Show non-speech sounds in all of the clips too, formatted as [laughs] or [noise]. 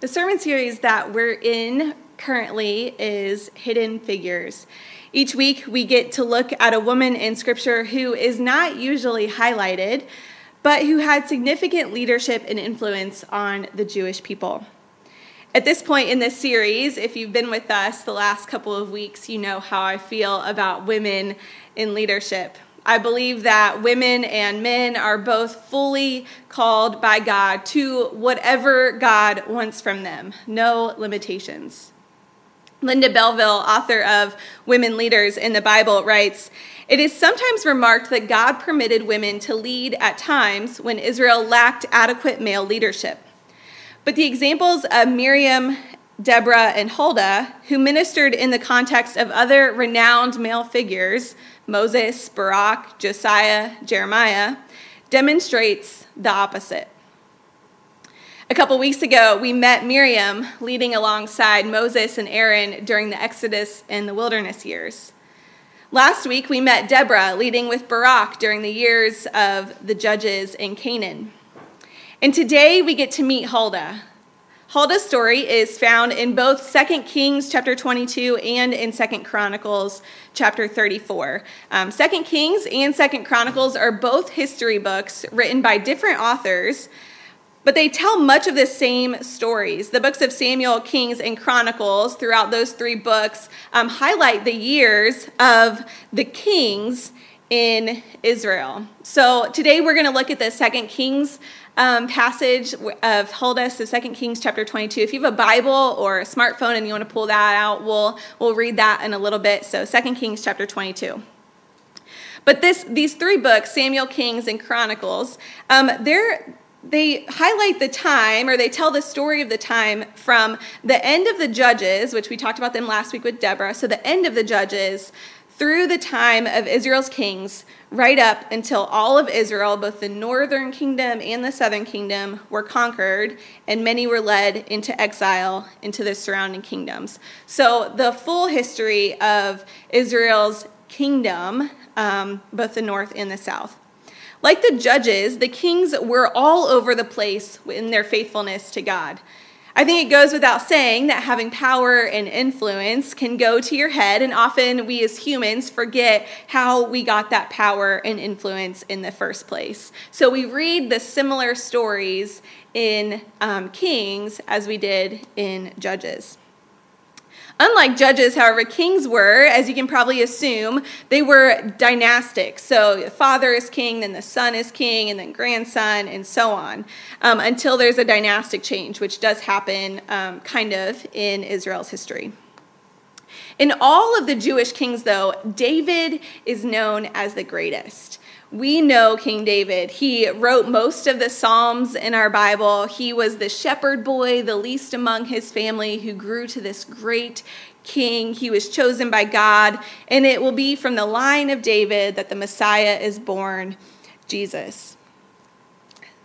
The sermon series that we're in currently is Hidden Figures. Each week, we get to look at a woman in Scripture who is not usually highlighted, but who had significant leadership and influence on the Jewish people. At this point in this series, if you've been with us the last couple of weeks, you know how I feel about women in leadership. I believe that women and men are both fully called by God to whatever God wants from them, no limitations. Linda Belleville, author of Women Leaders in the Bible, writes It is sometimes remarked that God permitted women to lead at times when Israel lacked adequate male leadership. But the examples of Miriam, Deborah, and Huldah, who ministered in the context of other renowned male figures, Moses, Barak, Josiah, Jeremiah, demonstrates the opposite. A couple weeks ago, we met Miriam leading alongside Moses and Aaron during the Exodus and the wilderness years. Last week, we met Deborah leading with Barak during the years of the judges in Canaan. And today, we get to meet Huldah, Huldah's story is found in both 2 Kings chapter 22 and in 2 Chronicles chapter 34. Um, 2 Kings and 2 Chronicles are both history books written by different authors, but they tell much of the same stories. The books of Samuel, Kings, and Chronicles throughout those three books um, highlight the years of the kings in Israel. So today we're going to look at the Second Kings um, passage of Huldah, so 2 Kings chapter 22. If you have a Bible or a smartphone and you want to pull that out, we'll, we'll read that in a little bit. So 2 Kings chapter 22. But this, these three books, Samuel, Kings, and Chronicles, um, they're they highlight the time or they tell the story of the time from the end of the judges which we talked about them last week with deborah so the end of the judges through the time of Israel's kings, right up until all of Israel, both the northern kingdom and the southern kingdom, were conquered, and many were led into exile into the surrounding kingdoms. So, the full history of Israel's kingdom, um, both the north and the south. Like the judges, the kings were all over the place in their faithfulness to God. I think it goes without saying that having power and influence can go to your head, and often we as humans forget how we got that power and influence in the first place. So we read the similar stories in um, Kings as we did in Judges. Unlike judges, however, kings were, as you can probably assume, they were dynastic. So the father is king, then the son is king, and then grandson, and so on, um, until there's a dynastic change, which does happen um, kind of in Israel's history. In all of the Jewish kings, though, David is known as the greatest we know King David. He wrote most of the Psalms in our Bible. He was the shepherd boy, the least among his family, who grew to this great king. He was chosen by God, and it will be from the line of David that the Messiah is born, Jesus.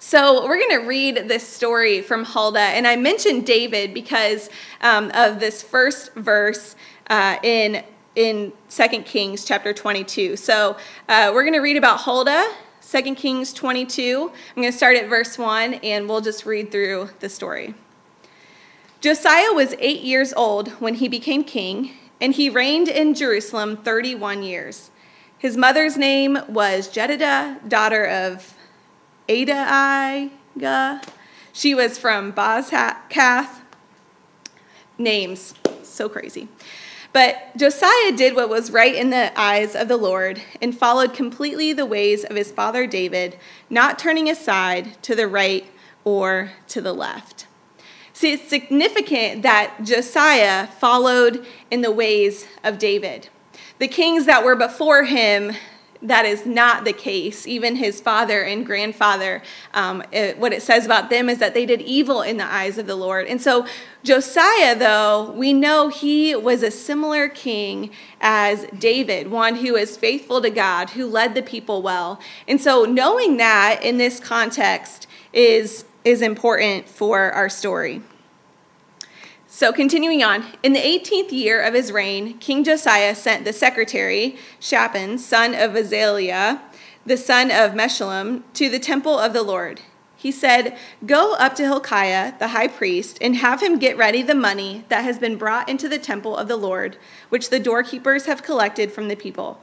So, we're going to read this story from Huldah, and I mentioned David because um, of this first verse uh, in in 2 Kings chapter 22. So uh, we're going to read about Huldah, 2 Kings 22. I'm going to start at verse 1 and we'll just read through the story. Josiah was eight years old when he became king, and he reigned in Jerusalem 31 years. His mother's name was Jedidah, daughter of Adaiah. She was from Bozkath. Names, so crazy. But Josiah did what was right in the eyes of the Lord and followed completely the ways of his father David, not turning aside to the right or to the left. See, it's significant that Josiah followed in the ways of David. The kings that were before him that is not the case. Even his father and grandfather, um, it, what it says about them is that they did evil in the eyes of the Lord. And so, Josiah, though, we know he was a similar king as David, one who is faithful to God, who led the people well. And so, knowing that in this context is, is important for our story. So, continuing on, in the 18th year of his reign, King Josiah sent the secretary, Shaphan, son of Azaliah, the son of Meshullam, to the temple of the Lord. he said, Go up to Hilkiah, the high priest, and have him get ready the money that has been brought into the temple of the Lord, which the doorkeepers have collected from the people.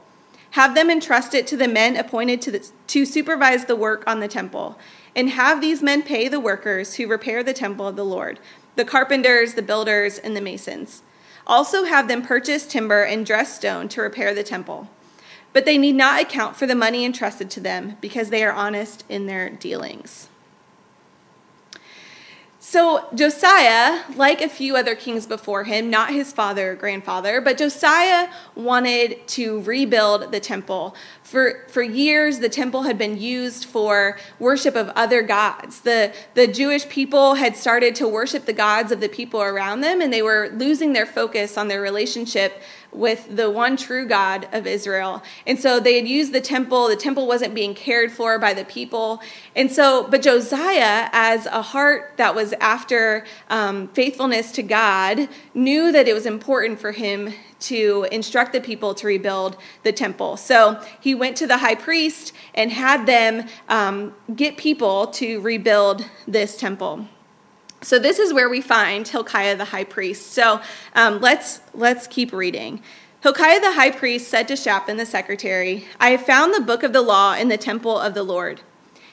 Have them entrust it to the men appointed to, the, to supervise the work on the temple, and have these men pay the workers who repair the temple of the Lord, the carpenters, the builders, and the masons. Also have them purchase timber and dress stone to repair the temple. But they need not account for the money entrusted to them, because they are honest in their dealings. So, Josiah, like a few other kings before him, not his father or grandfather, but Josiah wanted to rebuild the temple. For, for years, the temple had been used for worship of other gods. The, the Jewish people had started to worship the gods of the people around them, and they were losing their focus on their relationship with the one true God of Israel. And so they had used the temple. The temple wasn't being cared for by the people. And so, but Josiah, as a heart that was after um, faithfulness to God, knew that it was important for him to instruct the people to rebuild the temple. So he went to the high priest and had them um, get people to rebuild this temple. So this is where we find Hilkiah the high priest. So um, let's let's keep reading. Hilkiah the high priest said to Shaphan the secretary, "I have found the book of the law in the temple of the Lord."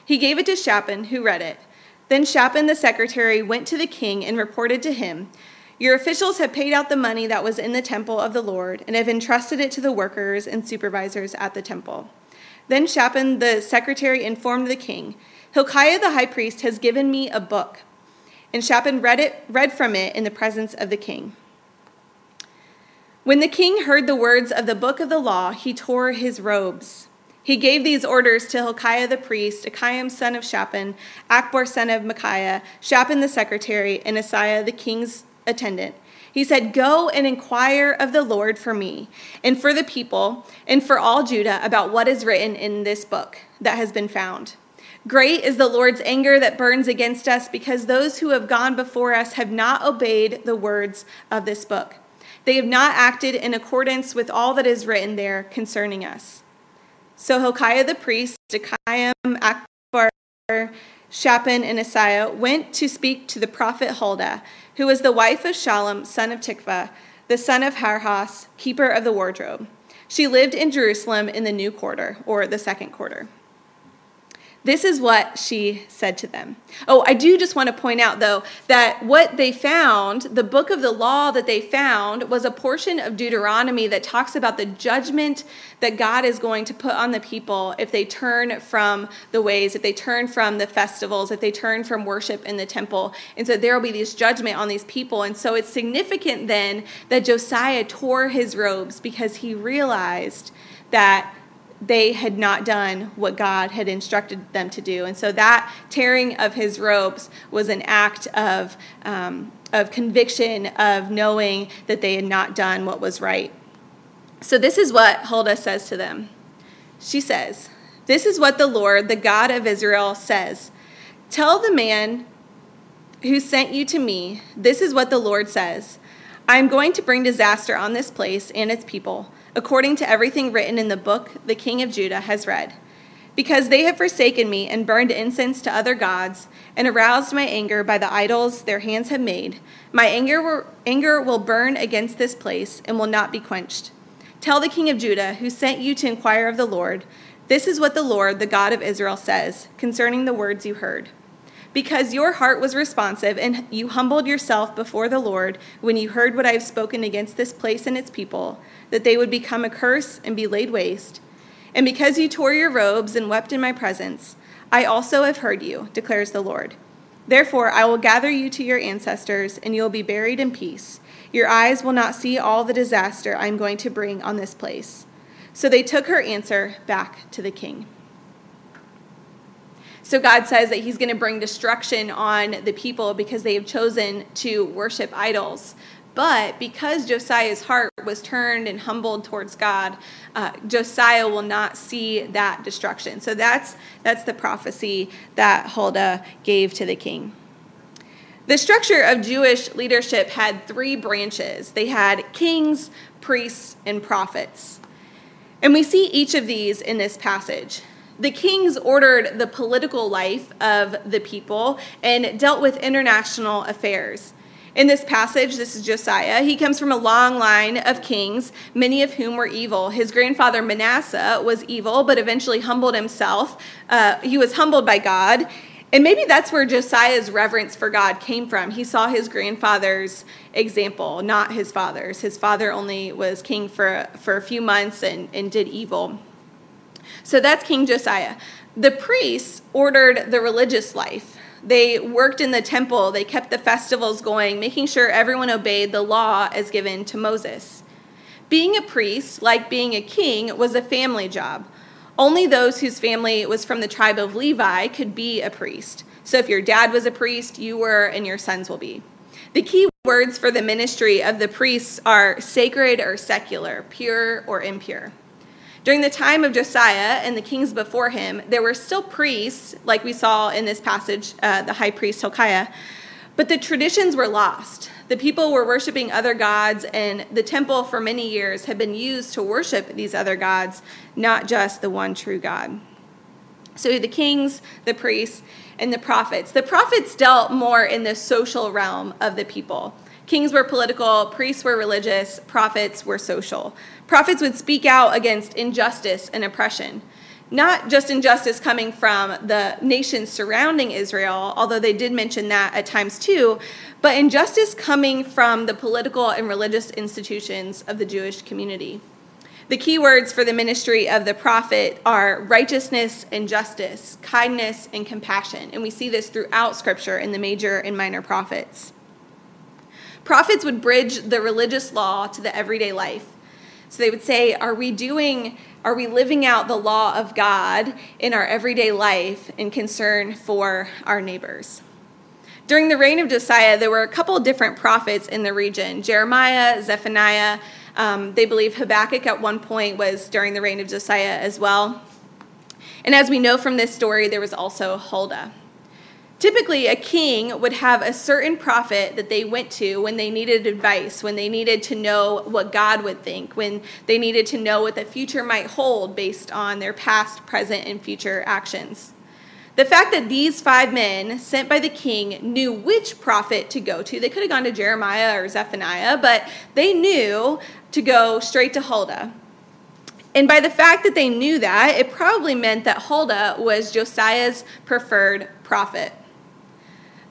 He gave it to Shaphan, who read it. Then Shaphan the secretary went to the king and reported to him, "Your officials have paid out the money that was in the temple of the Lord and have entrusted it to the workers and supervisors at the temple." Then Shaphan the secretary informed the king, "Hilkiah the high priest has given me a book." And Shaphan read, it, read from it in the presence of the king. When the king heard the words of the book of the law, he tore his robes. He gave these orders to Hilkiah the priest, Ahikam son of Shaphan, Achbor son of Micaiah, Shaphan the secretary, and Asaiah the king's attendant. He said, Go and inquire of the Lord for me, and for the people, and for all Judah about what is written in this book that has been found. Great is the Lord's anger that burns against us because those who have gone before us have not obeyed the words of this book. They have not acted in accordance with all that is written there concerning us. So Hilkiah the priest, Ahikam, Achbor, Shaphan, and Asaiah went to speak to the prophet Huldah, who was the wife of Shallum, son of Tikvah, the son of Harhas, keeper of the wardrobe. She lived in Jerusalem in the new quarter, or the second quarter. This is what she said to them. Oh, I do just want to point out, though, that what they found, the book of the law that they found, was a portion of Deuteronomy that talks about the judgment that God is going to put on the people if they turn from the ways, if they turn from the festivals, if they turn from worship in the temple. And so there will be this judgment on these people. And so it's significant then that Josiah tore his robes because he realized that they had not done what God had instructed them to do. And so that tearing of his robes was an act of, um, of conviction, of knowing that they had not done what was right. So this is what Huldah says to them. She says, This is what the Lord, the God of Israel, says Tell the man who sent you to me, this is what the Lord says I am going to bring disaster on this place and its people according to everything written in the book the king of Judah has read. Because they have forsaken me and burned incense to other gods and aroused my anger by the idols their hands have made, my anger will, anger will burn against this place and will not be quenched. Tell the king of Judah, who sent you to inquire of the Lord, this is what the Lord, the God of Israel, says concerning the words you heard. Because your heart was responsive and you humbled yourself before the Lord when you heard what I have spoken against this place and its people, that they would become a curse and be laid waste. And because you tore your robes and wept in my presence, I also have heard you, declares the Lord. Therefore, I will gather you to your ancestors, and you will be buried in peace. Your eyes will not see all the disaster I am going to bring on this place. So they took her answer back to the king. So God says that He's going to bring destruction on the people because they have chosen to worship idols. But because Josiah's heart was turned and humbled towards God, uh, Josiah will not see that destruction. So that's that's the prophecy that Huldah gave to the king. The structure of Jewish leadership had three branches. They had kings, priests, and prophets. And we see each of these in this passage. The kings ordered the political life of the people and dealt with international affairs. In this passage, this is Josiah. He comes from a long line of kings, many of whom were evil. His grandfather Manasseh was evil, but eventually humbled himself. Uh, he was humbled by God. And maybe that's where Josiah's reverence for God came from. He saw his grandfather's example, not his father's. His father only was king for, for a few months and, and did evil. So that's King Josiah. The priests ordered the religious life. They worked in the temple, they kept the festivals going, making sure everyone obeyed the law as given to Moses. Being a priest, like being a king, was a family job. Only those whose family was from the tribe of Levi could be a priest. So if your dad was a priest, you were, and your sons will be. The key words for the ministry of the priests are sacred or secular, pure or impure. During the time of Josiah and the kings before him, there were still priests, like we saw in this passage, uh, the high priest Hilkiah, but the traditions were lost. The people were worshiping other gods, and the temple for many years had been used to worship these other gods, not just the one true God. So the kings, the priests, and the prophets. The prophets dealt more in the social realm of the people. Kings were political, priests were religious, prophets were social. Prophets would speak out against injustice and oppression. Not just injustice coming from the nations surrounding Israel, although they did mention that at times too, but injustice coming from the political and religious institutions of the Jewish community. The key words for the ministry of the prophet are righteousness and justice, kindness and compassion. And we see this throughout Scripture in the major and minor prophets. Prophets would bridge the religious law to the everyday life. So they would say, Are we doing, are we living out the law of God in our everyday life in concern for our neighbors? During the reign of Josiah, there were a couple different prophets in the region Jeremiah, Zephaniah. Um, they believe Habakkuk at one point was during the reign of Josiah as well. And as we know from this story, there was also Huldah. Typically, a king would have a certain prophet that they went to when they needed advice, when they needed to know what God would think, when they needed to know what the future might hold based on their past, present, and future actions. The fact that these five men sent by the king knew which prophet to go to, they could have gone to Jeremiah or Zephaniah, but they knew to go straight to Huldah. And by the fact that they knew that, it probably meant that Huldah was Josiah's preferred prophet.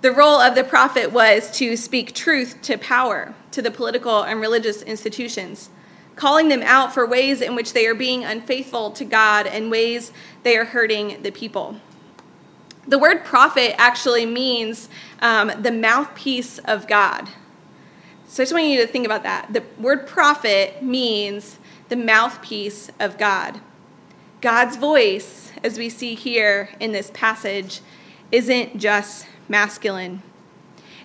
The role of the prophet was to speak truth to power, to the political and religious institutions, calling them out for ways in which they are being unfaithful to God and ways they are hurting the people. The word prophet actually means um, the mouthpiece of God. So I just want you to think about that. The word prophet means the mouthpiece of God. God's voice, as we see here in this passage, isn't just masculine.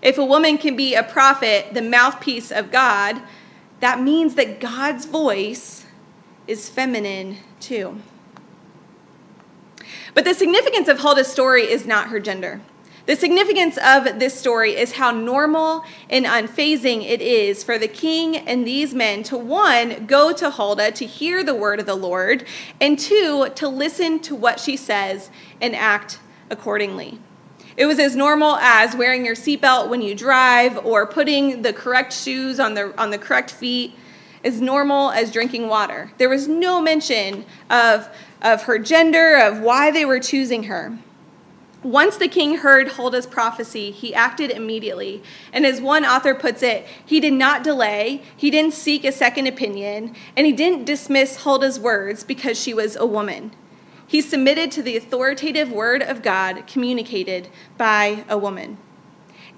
If a woman can be a prophet, the mouthpiece of God, that means that God's voice is feminine too. But the significance of Huldah's story is not her gender. The significance of this story is how normal and unfazing it is for the king and these men to one, go to Huldah to hear the word of the Lord, and two, to listen to what she says and act accordingly. It was as normal as wearing your seatbelt when you drive or putting the correct shoes on the, on the correct feet, as normal as drinking water. There was no mention of, of her gender, of why they were choosing her. Once the king heard Huldah's prophecy, he acted immediately. And as one author puts it, he did not delay, he didn't seek a second opinion, and he didn't dismiss Huldah's words because she was a woman. He submitted to the authoritative word of God communicated by a woman.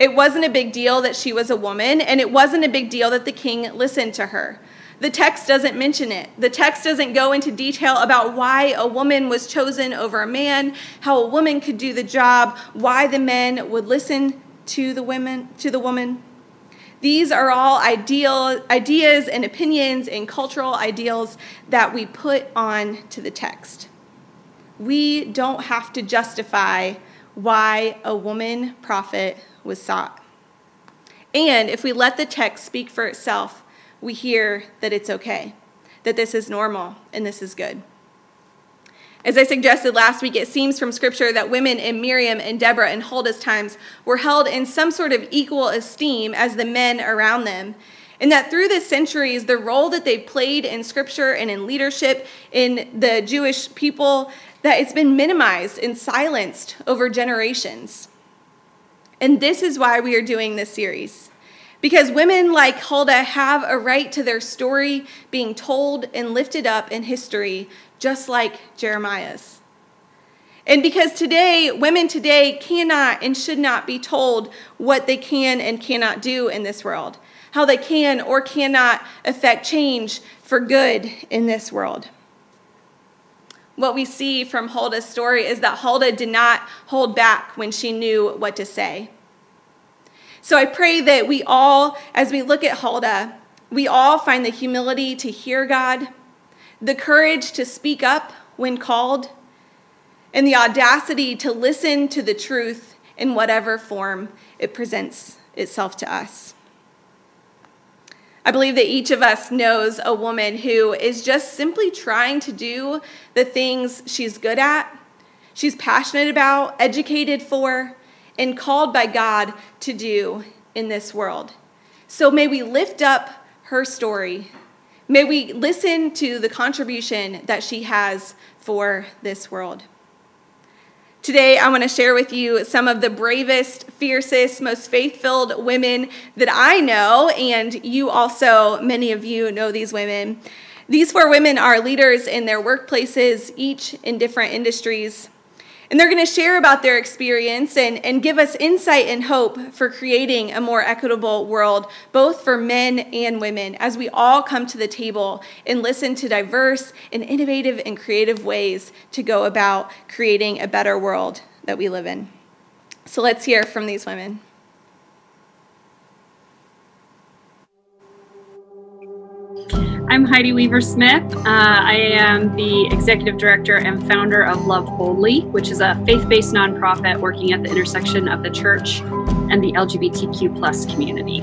It wasn't a big deal that she was a woman, and it wasn't a big deal that the king listened to her. The text doesn't mention it. The text doesn't go into detail about why a woman was chosen over a man, how a woman could do the job, why the men would listen to the women to the woman. These are all ideal ideas and opinions and cultural ideals that we put on to the text we don't have to justify why a woman prophet was sought. And if we let the text speak for itself, we hear that it's okay, that this is normal and this is good. As I suggested last week, it seems from Scripture that women in Miriam and Deborah and Huldah's times were held in some sort of equal esteem as the men around them. And that through the centuries, the role that they played in Scripture and in leadership in the Jewish people, that it's been minimized and silenced over generations. And this is why we are doing this series. Because women like Huldah have a right to their story being told and lifted up in history just like Jeremiah's. And because today, women today cannot and should not be told what they can and cannot do in this world, how they can or cannot affect change for good in this world. What we see from Huldah's story is that Huldah did not hold back when she knew what to say. So I pray that we all, as we look at Huldah, we all find the humility to hear God the courage to speak up when called, and the audacity to listen to the truth in whatever form it presents itself to us. I believe that each of us knows a woman who is just simply trying to do the things she's good at, she's passionate about, educated for, and called by God to do in this world. So may we lift up her story May we listen to the contribution that she has for this world. Today, I want to share with you some of the bravest, fiercest, most faith filled women that I know, and you also, many of you know these women. These four women are leaders in their workplaces, each in different industries. And they're going to share about their experience and, and give us insight and hope for creating a more equitable world, both for men and women, as we all come to the table and listen to diverse and innovative and creative ways to go about creating a better world that we live in. So let's hear from these women. I'm Heidi Weaver Smith. Uh, I am the executive director and founder of Love Boldly, which is a faith based nonprofit working at the intersection of the church and the LGBTQ plus community.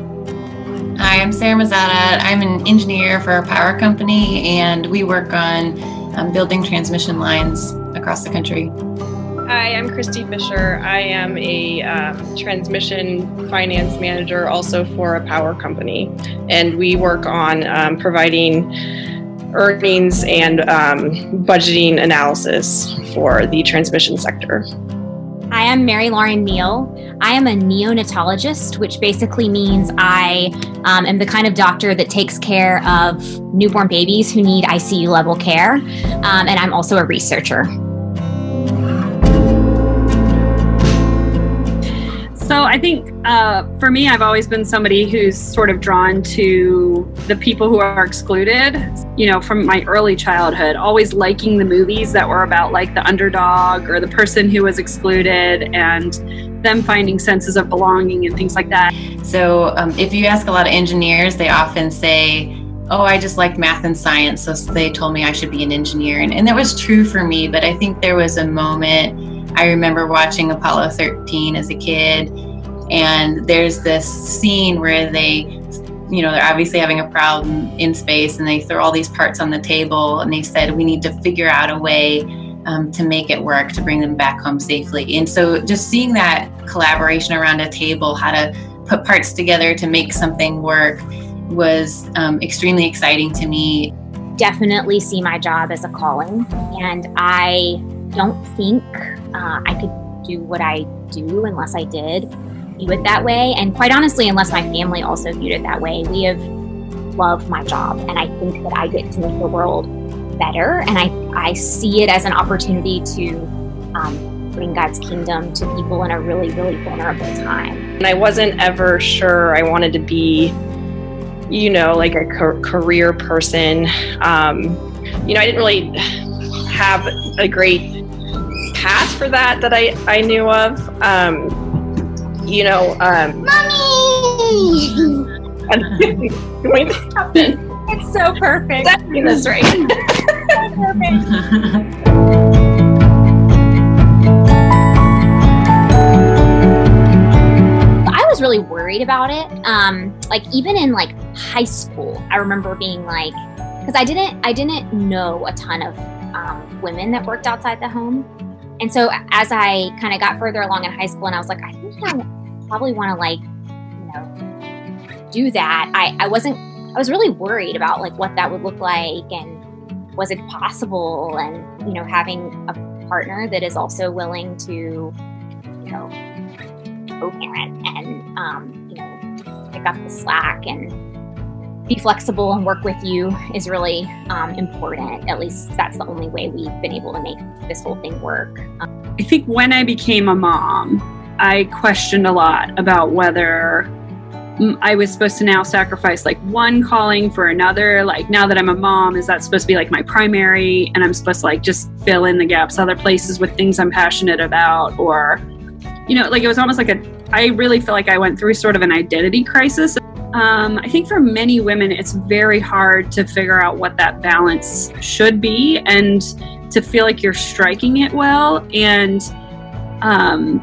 Hi, I'm Sarah Mazzata. I'm an engineer for a power company, and we work on um, building transmission lines across the country. Hi, I'm Christy Fisher. I am a um, transmission finance manager also for a power company. And we work on um, providing earnings and um, budgeting analysis for the transmission sector. Hi, I'm Mary Lauren Neal. I am a neonatologist, which basically means I um, am the kind of doctor that takes care of newborn babies who need ICU level care. Um, and I'm also a researcher. So I think uh, for me, I've always been somebody who's sort of drawn to the people who are excluded. You know, from my early childhood, always liking the movies that were about like the underdog or the person who was excluded and them finding senses of belonging and things like that. So um, if you ask a lot of engineers, they often say, oh, I just liked math and science, so they told me I should be an engineer. And, and that was true for me, but I think there was a moment I remember watching Apollo 13 as a kid, and there's this scene where they, you know, they're obviously having a problem in space and they throw all these parts on the table, and they said, We need to figure out a way um, to make it work to bring them back home safely. And so just seeing that collaboration around a table, how to put parts together to make something work, was um, extremely exciting to me. Definitely see my job as a calling, and I don't think uh, I could do what I do unless I did view it that way. And quite honestly, unless my family also viewed it that way, we have loved my job. And I think that I get to make the world better. And I, I see it as an opportunity to um, bring God's kingdom to people in a really, really vulnerable time. And I wasn't ever sure I wanted to be, you know, like a career person. Um, you know, I didn't really have a great path for that that I, I knew of. Um, you know, um, Mommy! going to happen. It's so perfect. This right. [laughs] perfect. I was really worried about it. Um, like even in like high school, I remember being like, because I didn't, I didn't know a ton of um, women that worked outside the home. And so as I kind of got further along in high school, and I was like, I think I probably want to like, you know, do that. I, I wasn't. I was really worried about like what that would look like and was it possible and you know having a partner that is also willing to you know co-parent and um, you know pick up the slack and be flexible and work with you is really um, important. At least that's the only way we've been able to make this whole thing work. Um, I think when I became a mom, I questioned a lot about whether I was supposed to now sacrifice like one calling for another. Like now that I'm a mom, is that supposed to be like my primary and I'm supposed to like just fill in the gaps other places with things I'm passionate about? Or, you know, like it was almost like a, I really feel like I went through sort of an identity crisis um, I think for many women, it's very hard to figure out what that balance should be and to feel like you're striking it well. And um,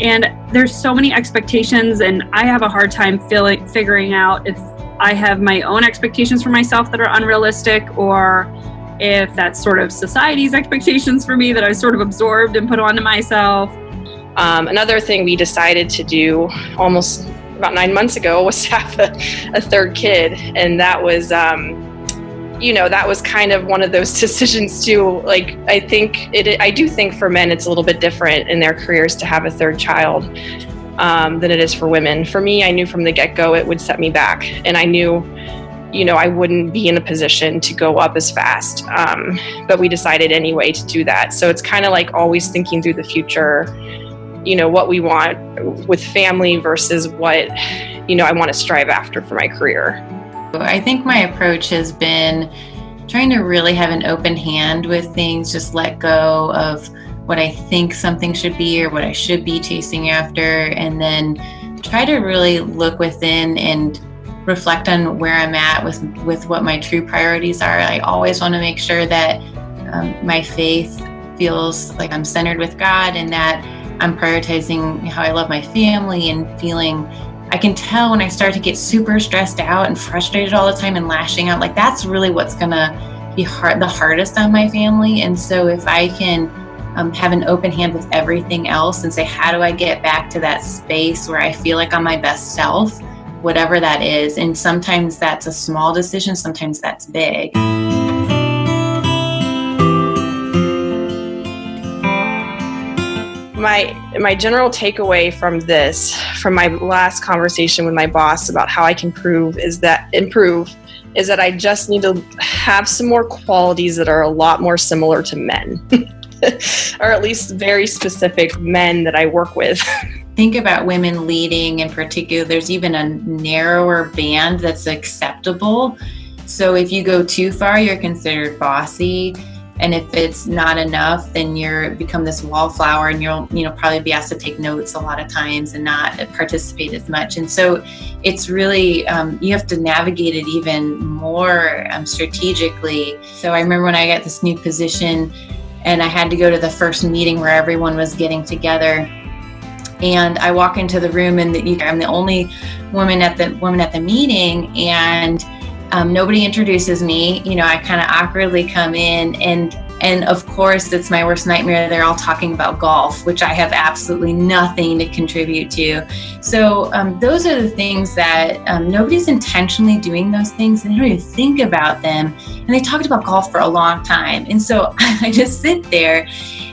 and there's so many expectations, and I have a hard time feeling figuring out if I have my own expectations for myself that are unrealistic, or if that's sort of society's expectations for me that I've sort of absorbed and put onto myself. Um, another thing we decided to do almost about nine months ago [laughs] was to have a, a third kid, and that was. Um, you know that was kind of one of those [laughs] decisions too. Like i think it i do think for men it's a little bit different in their careers to have a third child um, than it is for women. For me i knew from the get-go it would set me back. And i knew you know i wouldn't be in a position to go up as fast. Um, but we decided anyway to do that. So it's kind of like always thinking through the future you know what we want with family versus what you know I want to strive after for my career. I think my approach has been trying to really have an open hand with things, just let go of what I think something should be or what I should be chasing after, and then try to really look within and reflect on where I'm at with with what my true priorities are. I always want to make sure that um, my faith feels like I'm centered with God and that I'm prioritizing how I love my family and feeling I can tell when I start to get super stressed out and frustrated all the time and lashing out like that's really what's to be hard the hardest on my family and so if I can um, have an open hand with everything else and say how do I get back to that space where I feel like I'm my best self whatever that is and sometimes that's a small decision sometimes that's big. My my general takeaway from this from my last conversation with my boss about how I can prove is that improve is that I just need to have some more qualities that are a lot more similar to men [laughs] or at least very specific men that I work with. [laughs] Think about women leading in particular there's even a narrower band that's acceptable. So if you go too far you're considered bossy and if it's not enough then you're become this wallflower and you'll you know probably be asked to take notes a lot of times and not participate as much. And so it's really um, you have to navigate it even more um, strategically. So i remember when i got this new position and i had to go to the first meeting where everyone was getting together. And I walk into the room and the, I'm the only woman at the woman at the meeting and um, nobody introduces me. You know, I kind of awkwardly come in, and and of course, it's my worst nightmare. They're all talking about golf, which I have absolutely nothing to contribute to. So um, those are the things that um, nobody's intentionally doing those things, and they don't even think about them. And they talked about golf for a long time, and so [laughs] I just sit there,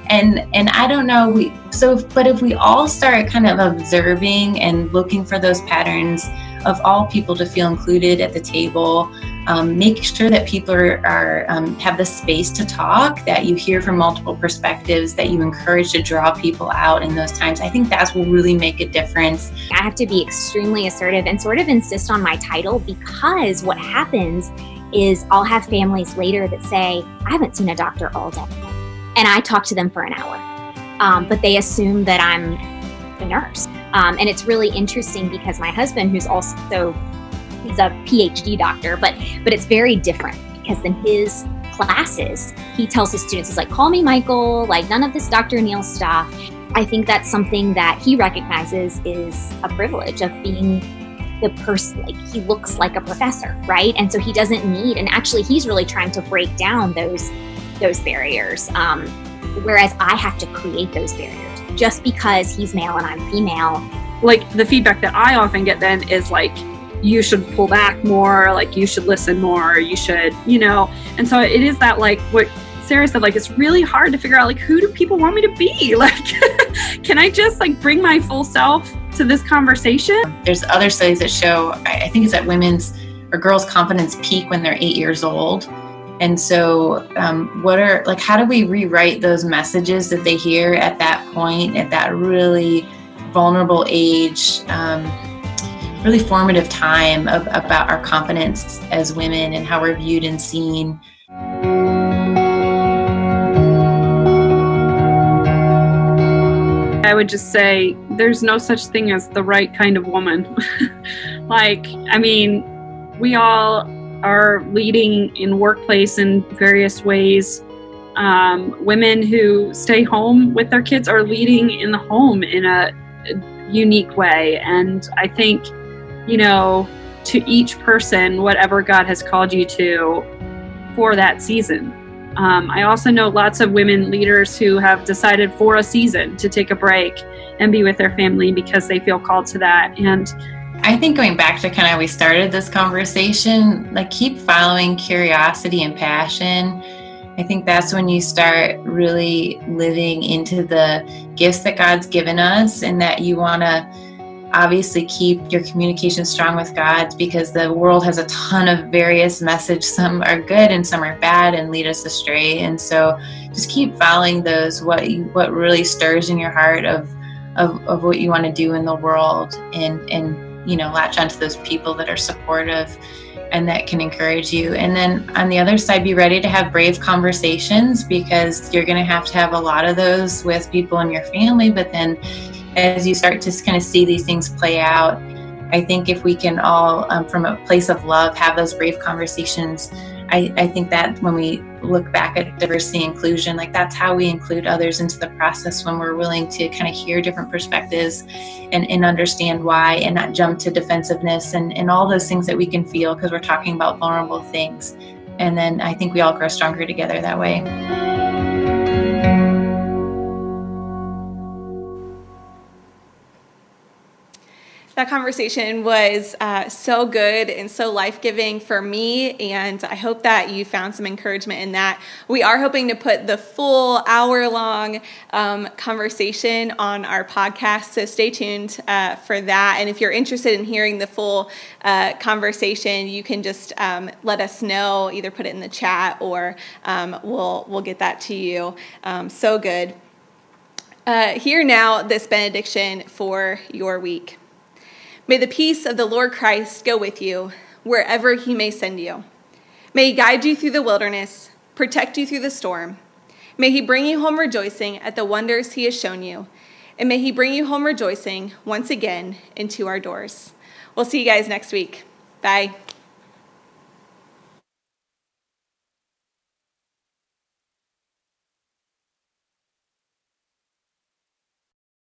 and and I don't know. We so, but if we all start kind of observing and looking for those patterns of all people to feel included at the table. Um, make sure that people are, are um, have the space to talk, that you hear from multiple perspectives, that you encourage to draw people out in those times. I think that will really make a difference. I have to be extremely assertive and sort of insist on my title because what happens is I'll have families later that say, I haven't seen a doctor all day. And I talk to them for an hour. Um, but they assume that I'm a nurse. Um, and it's really interesting because my husband, who's also he's a PhD doctor, but but it's very different because in his classes, he tells his students, he's like, call me Michael, like none of this Dr. Neil stuff. I think that's something that he recognizes is a privilege of being the person like he looks like a professor right and so he doesn't need and actually he's really trying to break down those those barriers. Um, whereas I have to create those barriers just because he's male and I'm female. Like the feedback that I often get then is like, you should pull back more, like you should listen more, you should, you know. And so it is that like what Sarah said, like it's really hard to figure out like who do people want me to be? [laughs] Like, can I just like bring my full self to this conversation? There's other studies that show, I think it's that women's or girls' confidence peak when they're eight years old. And so, um, what are like, how do we rewrite those messages that they hear at that point, at that really vulnerable age, um, really formative time of, about our confidence as women and how we're viewed and seen? I would just say there's no such thing as the right kind of woman. [laughs] like, I mean, we all are leading in workplace in various ways. Um, women who stay home with their kids are leading in the home in a, a unique way. And I think, you know, to each person, whatever God has called you to for that season. Um, I also know lots of women leaders who have decided for a season to take a break and be with their family because they feel called to that. And I think going back to kind of we started this conversation, like keep following curiosity and passion. I think that's when you start really living into the gifts that God's given us and that you want to obviously keep your communication strong with God because the world has a ton of various messages. Some are good and some are bad and lead us astray. And so just keep following those what you, what really stirs in your heart of, of of what you want to do in the world and and you know latch onto those people that are supportive and that can encourage you. And then on the other side, be ready to have brave conversations because you're going to have to have a lot of those with people in your family, but then as you start to kind of see these things play out, I think if we can all, um, from a place of love, have those brave conversations, I, I, think that when we look back at diversity and inclusion, like that's how we include others into the process when we're willing to kind of hear different perspectives and, and understand why and not jump to defensiveness and, and all those things that we can feel because we're talking about vulnerable things. And then I think we all grow stronger together that way. That conversation was uh, so good and so life giving for me, and I hope that you found some encouragement in that. We are hoping to put the full hour long um, conversation on our podcast, so stay tuned uh, for that. And if you're interested in hearing the full uh, conversation, you can just um, let us know, either put it in the chat or um, we'll, we'll get that to you. Um, so good. Uh, hear now this benediction for your week. May the peace of the Lord Christ go with you wherever he may send you. May he guide you through the wilderness, protect you through the storm. May he bring you home rejoicing at the wonders he has shown you. And may he bring you home rejoicing once again into our doors. We'll see you guys next week. Bye.